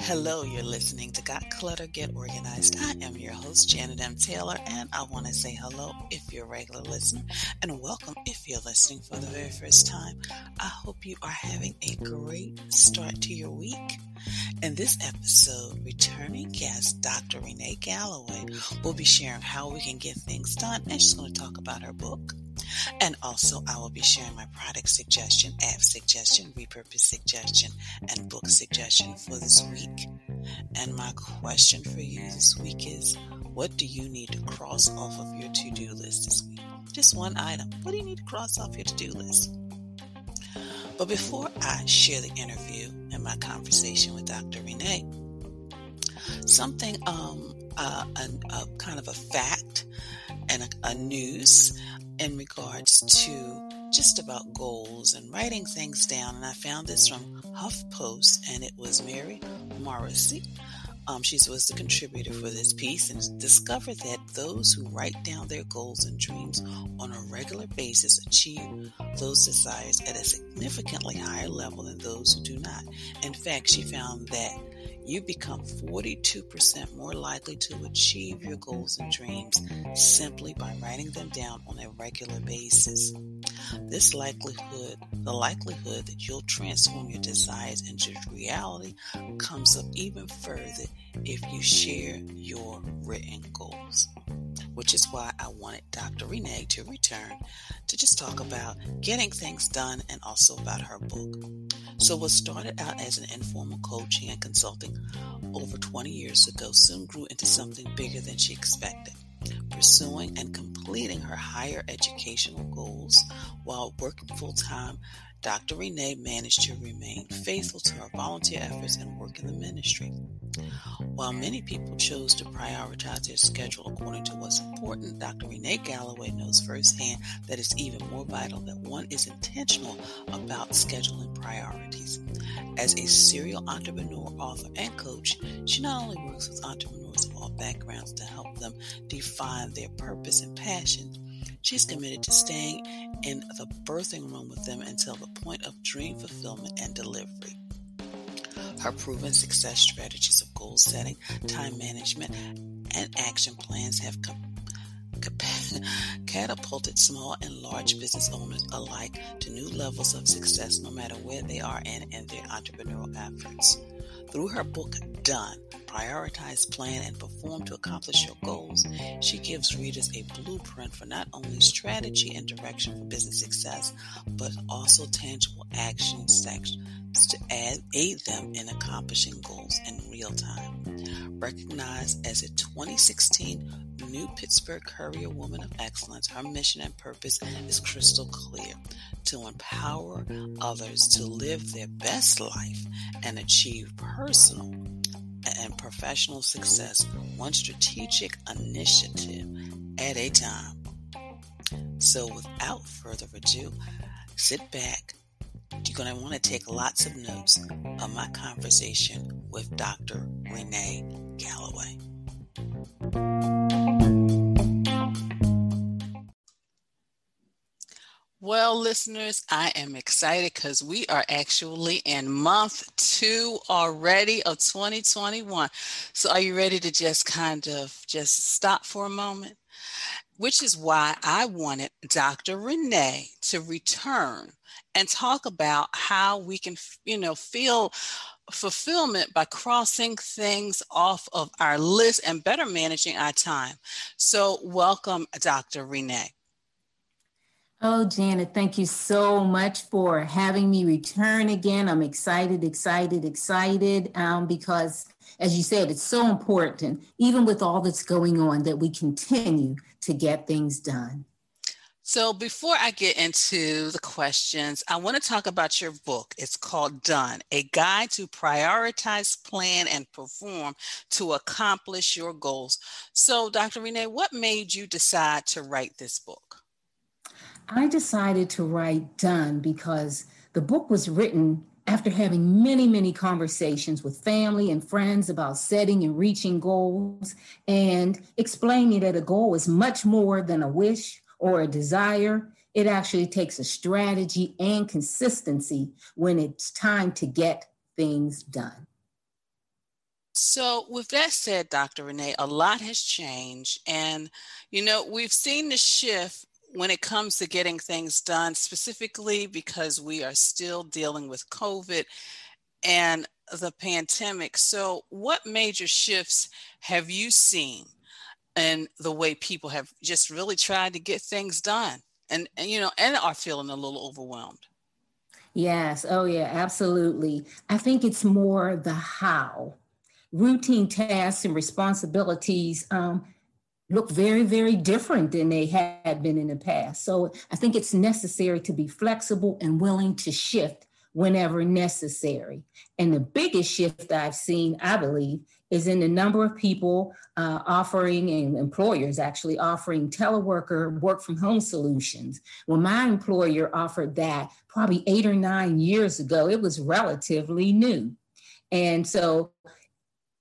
Hello, you're listening to Got Clutter, Get Organized. I am your host, Janet M. Taylor, and I want to say hello if you're a regular listener, and welcome if you're listening for the very first time. I hope you are having a great start to your week. In this episode, returning guest Dr. Renee Galloway will be sharing how we can get things done, and she's going to talk about her book. And also, I will be sharing my product suggestion, app suggestion, repurpose suggestion, and book suggestion for this week. And my question for you this week is what do you need to cross off of your to do list this week? Just one item. What do you need to cross off your to do list? But before I share the interview and my conversation with Dr. Renee, something, um, uh, a, a kind of a fact and a, a news in regards to just about goals and writing things down. And I found this from HuffPost, and it was Mary Morrissey. Um, she was the contributor for this piece and discovered that those who write down their goals and dreams on a regular basis achieve those desires at a significantly higher level than those who do not. In fact, she found that you become 42% more likely to achieve your goals and dreams simply by writing them down on a regular basis. This likelihood, the likelihood that you'll transform your desires into reality, comes up even further if you share your written goals which is why I wanted Dr. Renee to return to just talk about getting things done and also about her book. So, what started out as an informal coaching and consulting over 20 years ago soon grew into something bigger than she expected. Pursuing and completing her higher educational goals while working full time Dr. Renee managed to remain faithful to her volunteer efforts and work in the ministry. While many people chose to prioritize their schedule according to what's important, Dr. Renee Galloway knows firsthand that it's even more vital that one is intentional about scheduling priorities. As a serial entrepreneur, author, and coach, she not only works with entrepreneurs backgrounds to help them define their purpose and passion, She's committed to staying in the birthing room with them until the point of dream fulfillment and delivery. Her proven success strategies of goal setting, time management, and action plans have catapulted small and large business owners alike to new levels of success no matter where they are in, in their entrepreneurial efforts. Through her book, Done Prioritize, Plan, and Perform to Accomplish Your Goals, she gives readers a blueprint for not only strategy and direction for business success, but also tangible action steps to add, aid them in accomplishing goals in real time. Recognized as a 2016 New Pittsburgh Courier Woman of Excellence, her mission and purpose is crystal clear to empower others to live their best life and achieve personal and professional success one strategic initiative at a time. So, without further ado, sit back. You're going to want to take lots of notes of my conversation with Dr. Renee Galloway. Well, listeners, I am excited because we are actually in month two already of 2021. So, are you ready to just kind of just stop for a moment? Which is why I wanted Dr. Renee to return and talk about how we can, you know, feel fulfillment by crossing things off of our list and better managing our time. So, welcome, Dr. Renee. Oh, Janet, thank you so much for having me return again. I'm excited, excited, excited um, because, as you said, it's so important, even with all that's going on, that we continue to get things done. So, before I get into the questions, I want to talk about your book. It's called Done A Guide to Prioritize, Plan, and Perform to Accomplish Your Goals. So, Dr. Renee, what made you decide to write this book? I decided to write Done because the book was written after having many, many conversations with family and friends about setting and reaching goals and explaining that a goal is much more than a wish or a desire. It actually takes a strategy and consistency when it's time to get things done. So, with that said, Dr. Renee, a lot has changed. And, you know, we've seen the shift when it comes to getting things done, specifically because we are still dealing with COVID and the pandemic. So, what major shifts have you seen in the way people have just really tried to get things done and, and you know, and are feeling a little overwhelmed? Yes. Oh, yeah, absolutely. I think it's more the how routine tasks and responsibilities um, look very, very different than they had been in the past. So I think it's necessary to be flexible and willing to shift whenever necessary. And the biggest shift I've seen, I believe, is in the number of people uh, offering and employers actually offering teleworker work from home solutions. When my employer offered that probably eight or nine years ago, it was relatively new. And so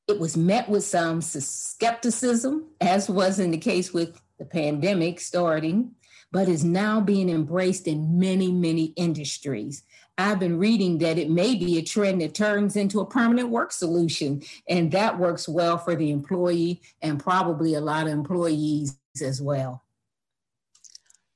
it was met with some skepticism, as was in the case with the pandemic starting, but is now being embraced in many, many industries. I've been reading that it may be a trend that turns into a permanent work solution, and that works well for the employee and probably a lot of employees as well.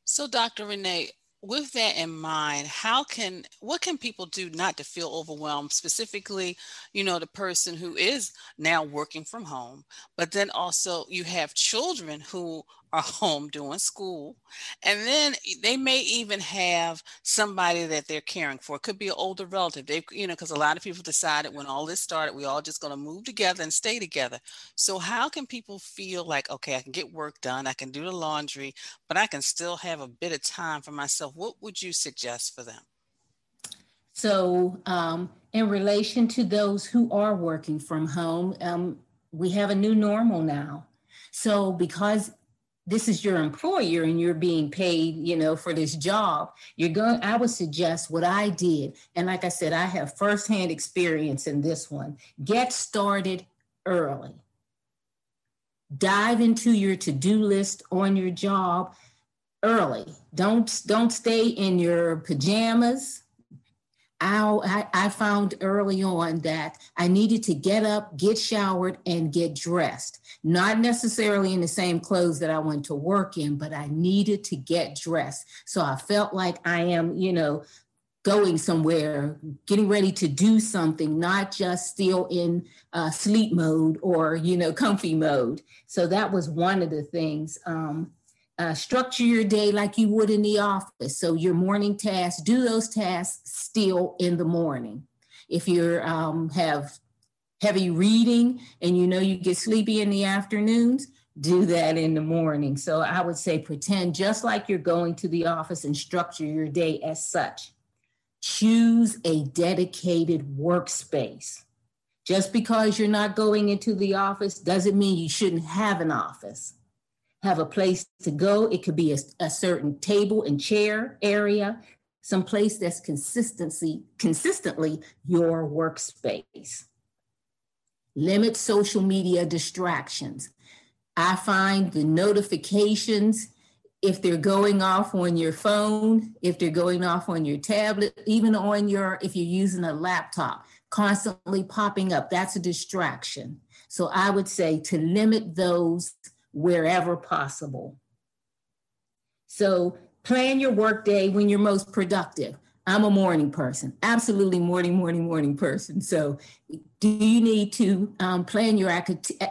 So, Dr. Renee, with that in mind how can what can people do not to feel overwhelmed specifically you know the person who is now working from home but then also you have children who are home doing school. And then they may even have somebody that they're caring for. It could be an older relative. They, you know, because a lot of people decided when all this started, we all just going to move together and stay together. So how can people feel like, okay, I can get work done, I can do the laundry, but I can still have a bit of time for myself? What would you suggest for them? So, um, in relation to those who are working from home, um, we have a new normal now. So, because this is your employer and you're being paid, you know, for this job, you're going, I would suggest what I did. And like I said, I have firsthand experience in this one. Get started early. Dive into your to-do list on your job early. Don't don't stay in your pajamas I, I found early on that I needed to get up, get showered, and get dressed. Not necessarily in the same clothes that I went to work in, but I needed to get dressed. So I felt like I am, you know, going somewhere, getting ready to do something, not just still in uh, sleep mode or, you know, comfy mode. So that was one of the things. Um, uh, structure your day like you would in the office. So your morning tasks, do those tasks still in the morning. If you um, have heavy reading and you know you get sleepy in the afternoons, do that in the morning. So I would say pretend just like you're going to the office and structure your day as such. Choose a dedicated workspace. Just because you're not going into the office doesn't mean you shouldn't have an office have a place to go. It could be a, a certain table and chair area, some place that's consistency, consistently your workspace. Limit social media distractions. I find the notifications, if they're going off on your phone, if they're going off on your tablet, even on your, if you're using a laptop, constantly popping up, that's a distraction. So I would say to limit those wherever possible. So plan your workday when you're most productive. I'm a morning person, absolutely morning, morning, morning person. So, do you need to um, plan your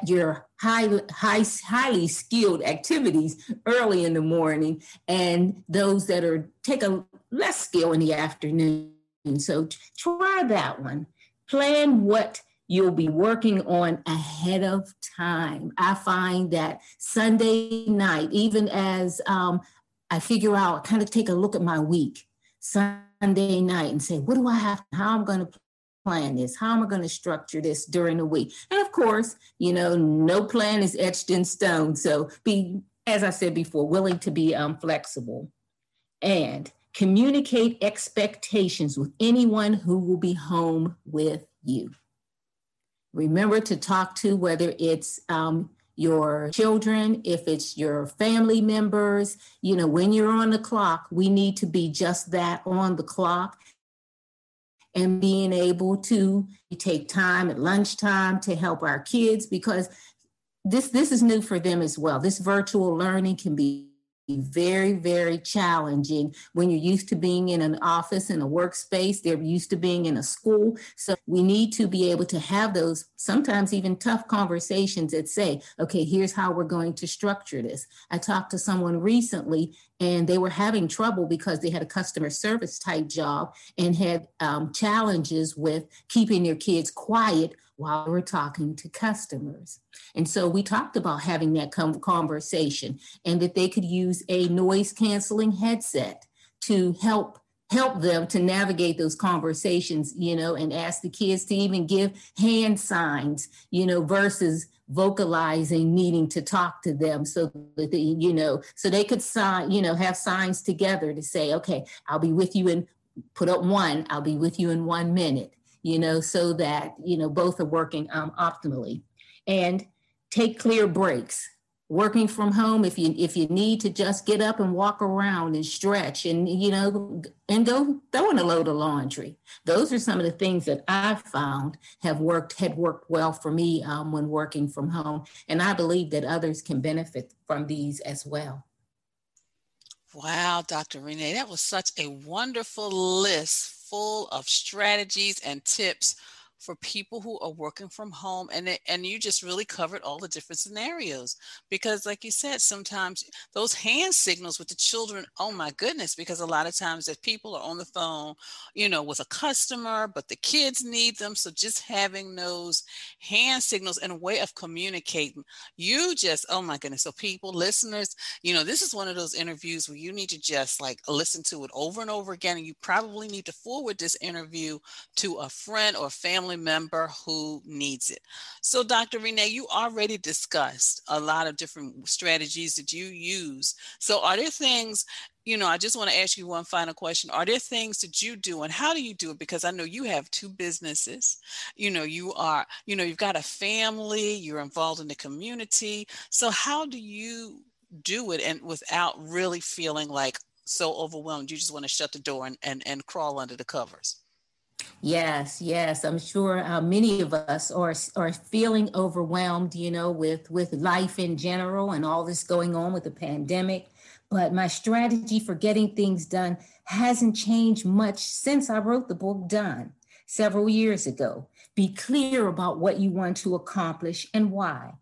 your high, high, highly skilled activities early in the morning, and those that are take a less skill in the afternoon? So, try that one. Plan what you'll be working on ahead of time. I find that Sunday night, even as um, I figure out, kind of take a look at my week, Sunday night, and say, what do I have? How am I'm going to plan this? How am I going to structure this during the week? And of course, you know, no plan is etched in stone. So be, as I said before, willing to be um, flexible and communicate expectations with anyone who will be home with you. Remember to talk to whether it's um, your children, if it's your family members, you know, when you're on the clock, we need to be just that on the clock and being able to take time at lunchtime to help our kids because this this is new for them as well. This virtual learning can be very, very challenging when you're used to being in an office in a workspace. They're used to being in a school. So we need to be able to have those sometimes even tough conversations that say, okay, here's how we're going to structure this. I talked to someone recently and they were having trouble because they had a customer service type job and had um, challenges with keeping their kids quiet while we're talking to customers. And so we talked about having that conversation and that they could use a noise canceling headset to help help them to navigate those conversations, you know, and ask the kids to even give hand signs, you know, versus vocalizing needing to talk to them so that they, you know, so they could sign, you know, have signs together to say, okay, I'll be with you in put up one, I'll be with you in one minute you know, so that, you know, both are working um, optimally. And take clear breaks. Working from home, if you if you need to just get up and walk around and stretch and you know and go throw in a load of laundry. Those are some of the things that I've found have worked had worked well for me um, when working from home, and I believe that others can benefit from these as well. Wow, Dr. Renee, that was such a wonderful list full of strategies and tips for people who are working from home and it, and you just really covered all the different scenarios because like you said sometimes those hand signals with the children oh my goodness because a lot of times if people are on the phone you know with a customer but the kids need them so just having those hand signals and a way of communicating you just oh my goodness. So people listeners you know this is one of those interviews where you need to just like listen to it over and over again and you probably need to forward this interview to a friend or family family member who needs it. So, Dr. Renee, you already discussed a lot of different strategies that you use. So, are there things, you know, I just want to ask you one final question. Are there things that you do and how do you do it? Because I know you have two businesses. You know, you are, you know, you've got a family, you're involved in the community. So, how do you do it and without really feeling like so overwhelmed you just want to shut the door and, and, and crawl under the covers? Yes, yes, I'm sure uh, many of us are are feeling overwhelmed, you know, with with life in general and all this going on with the pandemic. But my strategy for getting things done hasn't changed much since I wrote the book Done several years ago. Be clear about what you want to accomplish and why.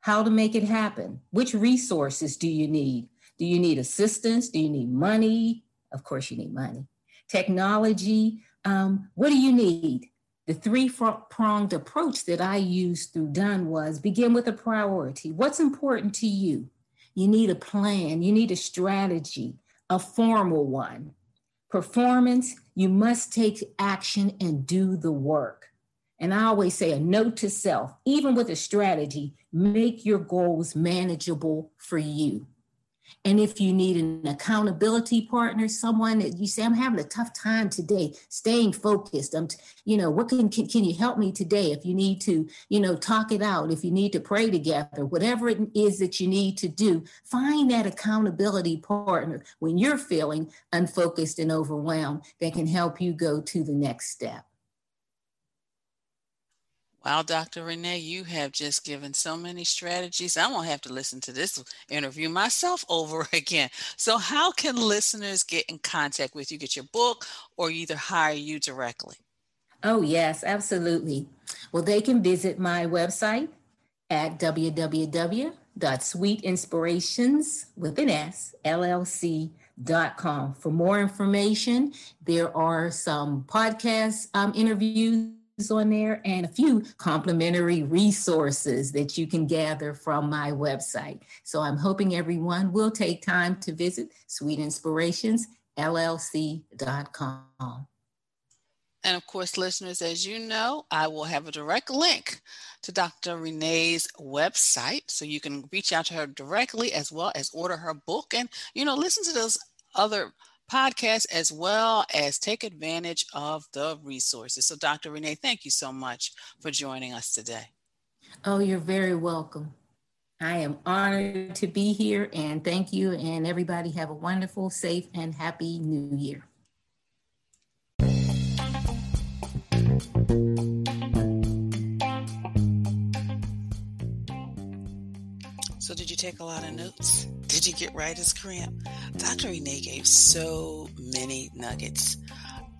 How to make it happen. Which resources do you need? Do you need assistance? Do you need money? Of course, you need money. Technology, um, what do you need? The three pronged approach that I used through Done was begin with a priority. What's important to you? You need a plan, you need a strategy, a formal one. Performance, you must take action and do the work. And I always say a note to self, even with a strategy, make your goals manageable for you. And if you need an accountability partner, someone that you say, I'm having a tough time today, staying focused. I'm, you know, what can, can, can you help me today? If you need to, you know, talk it out, if you need to pray together, whatever it is that you need to do, find that accountability partner when you're feeling unfocused and overwhelmed that can help you go to the next step. Wow, Dr. Renee, you have just given so many strategies. I won't have to listen to this interview myself over again. So, how can listeners get in contact with you, get your book, or either hire you directly? Oh, yes, absolutely. Well, they can visit my website at www.sweetinspirations with an S, LLC.com. For more information, there are some podcast um, interviews on there and a few complimentary resources that you can gather from my website. So I'm hoping everyone will take time to visit sweetinspirationsllc.com. And of course, listeners, as you know, I will have a direct link to Dr. Renee's website so you can reach out to her directly as well as order her book and, you know, listen to those other podcast as well as take advantage of the resources. So, Dr. Renee, thank you so much for joining us today. Oh, you're very welcome. I am honored to be here and thank you. And everybody have a wonderful, safe, and happy new year. So, did you take a lot of notes? Did you get writer's cramp? Dr. Renee gave so many nuggets.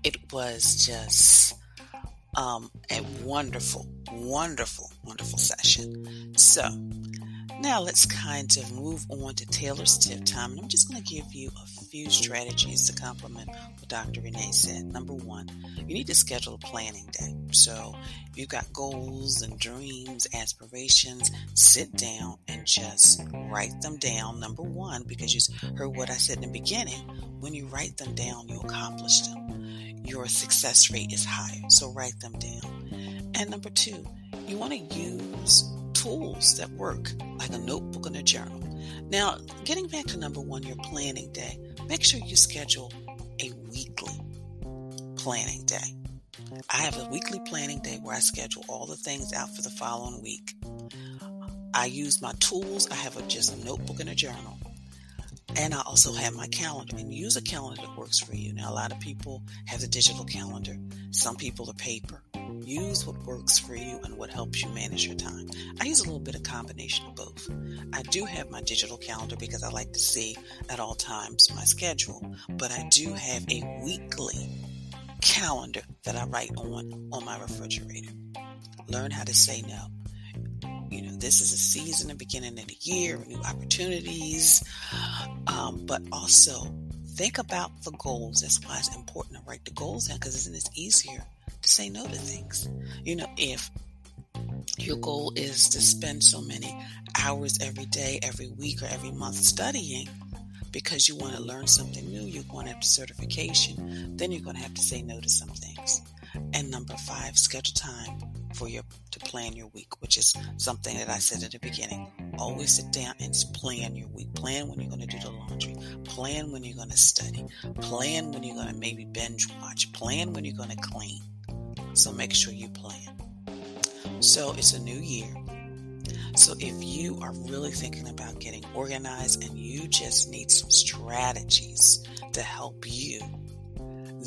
It was just um, a wonderful, wonderful, wonderful session. So, now let's kind of move on to Taylor's tip time. And I'm just going to give you a few strategies to complement what Dr. Renee said. Number one, you need to schedule a planning day. So if you've got goals and dreams, aspirations, sit down and just write them down. Number one, because you heard what I said in the beginning, when you write them down, you accomplish them. Your success rate is higher. So write them down. And number two, you want to use tools that work, like a notebook and a journal. Now, getting back to number one, your planning day, make sure you schedule a weekly planning day. I have a weekly planning day where I schedule all the things out for the following week. I use my tools. I have a, just a notebook and a journal. And I also have my calendar and use a calendar that works for you. Now, a lot of people have the digital calendar. Some people the paper. Use what works for you and what helps you manage your time. I use a little bit of combination of both. I do have my digital calendar because I like to see at all times my schedule, but I do have a weekly calendar that I write on on my refrigerator. Learn how to say no. You know, this is a season, the beginning of the year, new opportunities, um, but also think about the goals. That's why it's important to write the goals down because isn't it easier to say no to things? You know, if your goal is to spend so many hours every day, every week, or every month studying because you want to learn something new, you're going to have certification, then you're going to have to say no to some things. And number five, schedule time for your to plan your week, which is something that I said at the beginning. Always sit down and plan your week. Plan when you're going to do the laundry. Plan when you're going to study. Plan when you're going to maybe binge watch. Plan when you're going to clean. So make sure you plan. So it's a new year. So if you are really thinking about getting organized and you just need some strategies to help you,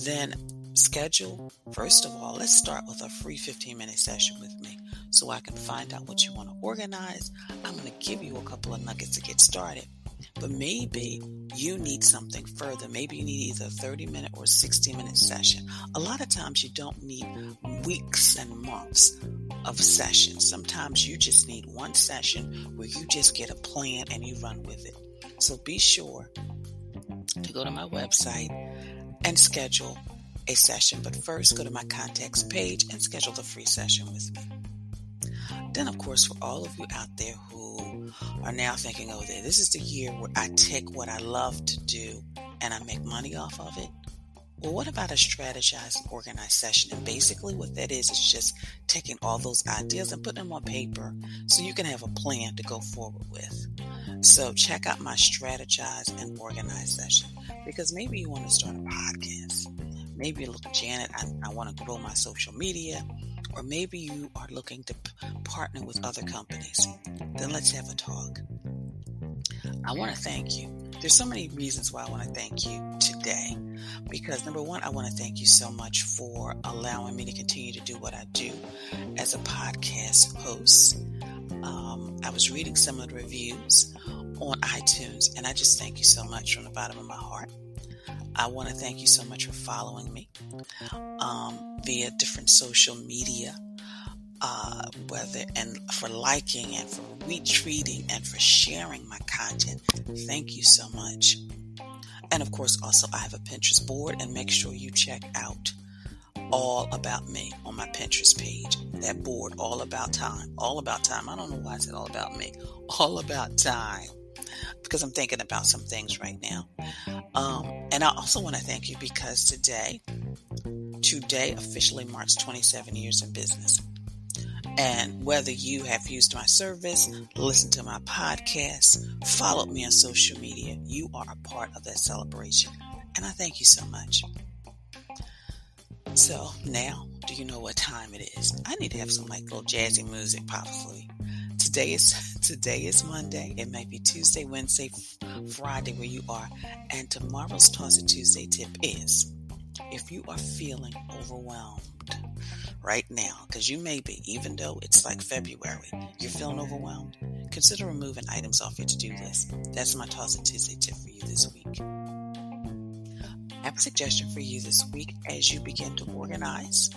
then schedule. First of all, let's start with a free 15 minute session with me so I can find out what you want to organize. I'm going to give you a couple of nuggets to get started. But maybe you need something further. Maybe you need either a 30 minute or 60 minute session. A lot of times you don't need weeks and months of sessions. Sometimes you just need one session where you just get a plan and you run with it. So be sure to go to my website and schedule a session. But first, go to my contacts page and schedule the free session with me. Then, of course, for all of you out there who are now thinking, oh, this is the year where I take what I love to do and I make money off of it. Well, what about a strategized and organized session? And basically, what that is, is just taking all those ideas and putting them on paper so you can have a plan to go forward with. So, check out my strategized and organized session because maybe you want to start a podcast. Maybe you look, Janet, I, I want to grow my social media. Or maybe you are looking to p- partner with other companies. Then let's have a talk. I want to thank you. There's so many reasons why I want to thank you today. Because number one, I want to thank you so much for allowing me to continue to do what I do as a podcast host. Um, I was reading some of the reviews on iTunes, and I just thank you so much from the bottom of my heart. I want to thank you so much for following me um, via different social media, uh, whether and for liking and for retweeting and for sharing my content. Thank you so much. And of course, also I have a Pinterest board, and make sure you check out all about me on my Pinterest page. That board, all about time, all about time. I don't know why I said all about me, all about time because I'm thinking about some things right now. And I also want to thank you because today, today officially marks 27 years in business. And whether you have used my service, listened to my podcast, followed me on social media, you are a part of that celebration. And I thank you so much. So now, do you know what time it is? I need to have some like little jazzy music, possibly today is today is Monday. It may be Tuesday, Wednesday, Friday where you are. And tomorrow's Toss It Tuesday tip is if you are feeling overwhelmed right now, because you may be, even though it's like February, you're feeling overwhelmed, consider removing items off your to-do list. That's my Toss It Tuesday tip for you this week. I have a suggestion for you this week as you begin to organize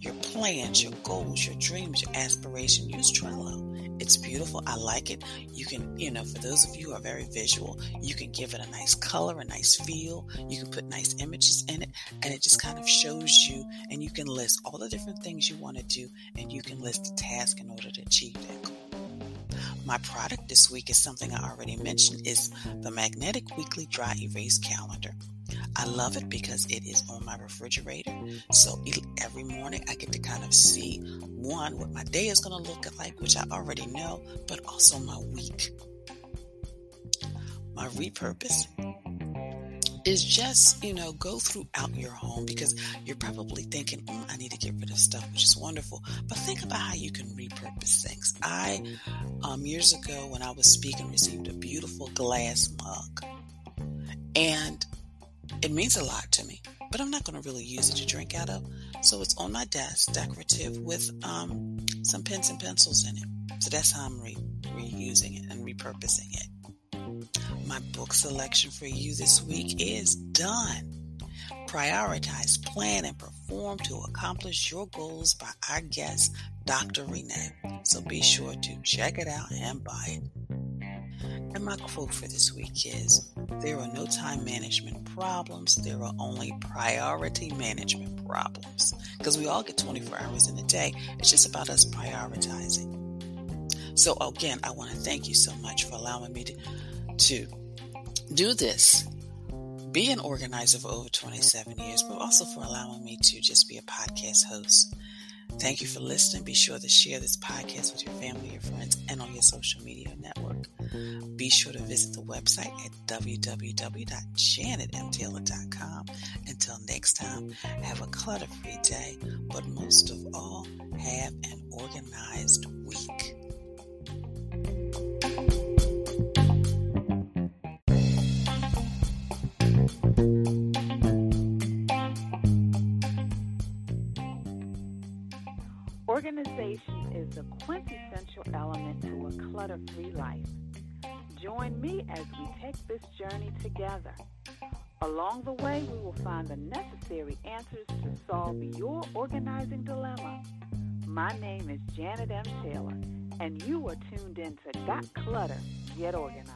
your plans, your goals, your dreams, your aspirations. Use Trello. It's beautiful. I like it. You can, you know, for those of you who are very visual, you can give it a nice color, a nice feel. You can put nice images in it, and it just kind of shows you, and you can list all the different things you want to do, and you can list the task in order to achieve that goal. My product this week is something I already mentioned is the Magnetic Weekly Dry Erase Calendar. I love it because it is on my refrigerator. So every morning I get to kind of see one, what my day is going to look like, which I already know, but also my week. My repurpose is just, you know, go throughout your home because you're probably thinking, mm, I need to get rid of stuff, which is wonderful. But think about how you can repurpose things. I, um, years ago when I was speaking, received a beautiful glass mug. And it means a lot to me, but I'm not going to really use it to drink out of. So it's on my desk, decorative, with um, some pens and pencils in it. So that's how I'm re- reusing it and repurposing it. My book selection for you this week is done. Prioritize, plan, and perform to accomplish your goals by our guest, Dr. Renee. So be sure to check it out and buy it. And my quote for this week is There are no time management problems, there are only priority management problems. Because we all get 24 hours in a day, it's just about us prioritizing. So, again, I want to thank you so much for allowing me to, to do this be an organizer for over 27 years, but also for allowing me to just be a podcast host. Thank you for listening. Be sure to share this podcast with your family, your friends, and on your social media network. Be sure to visit the website at www.janetmtaylor.com. Until next time, have a clutter free day, but most of all, have an organized week. Join me as we take this journey together. Along the way, we will find the necessary answers to solve your organizing dilemma. My name is Janet M. Taylor, and you are tuned in to Got Clutter, Get Organized.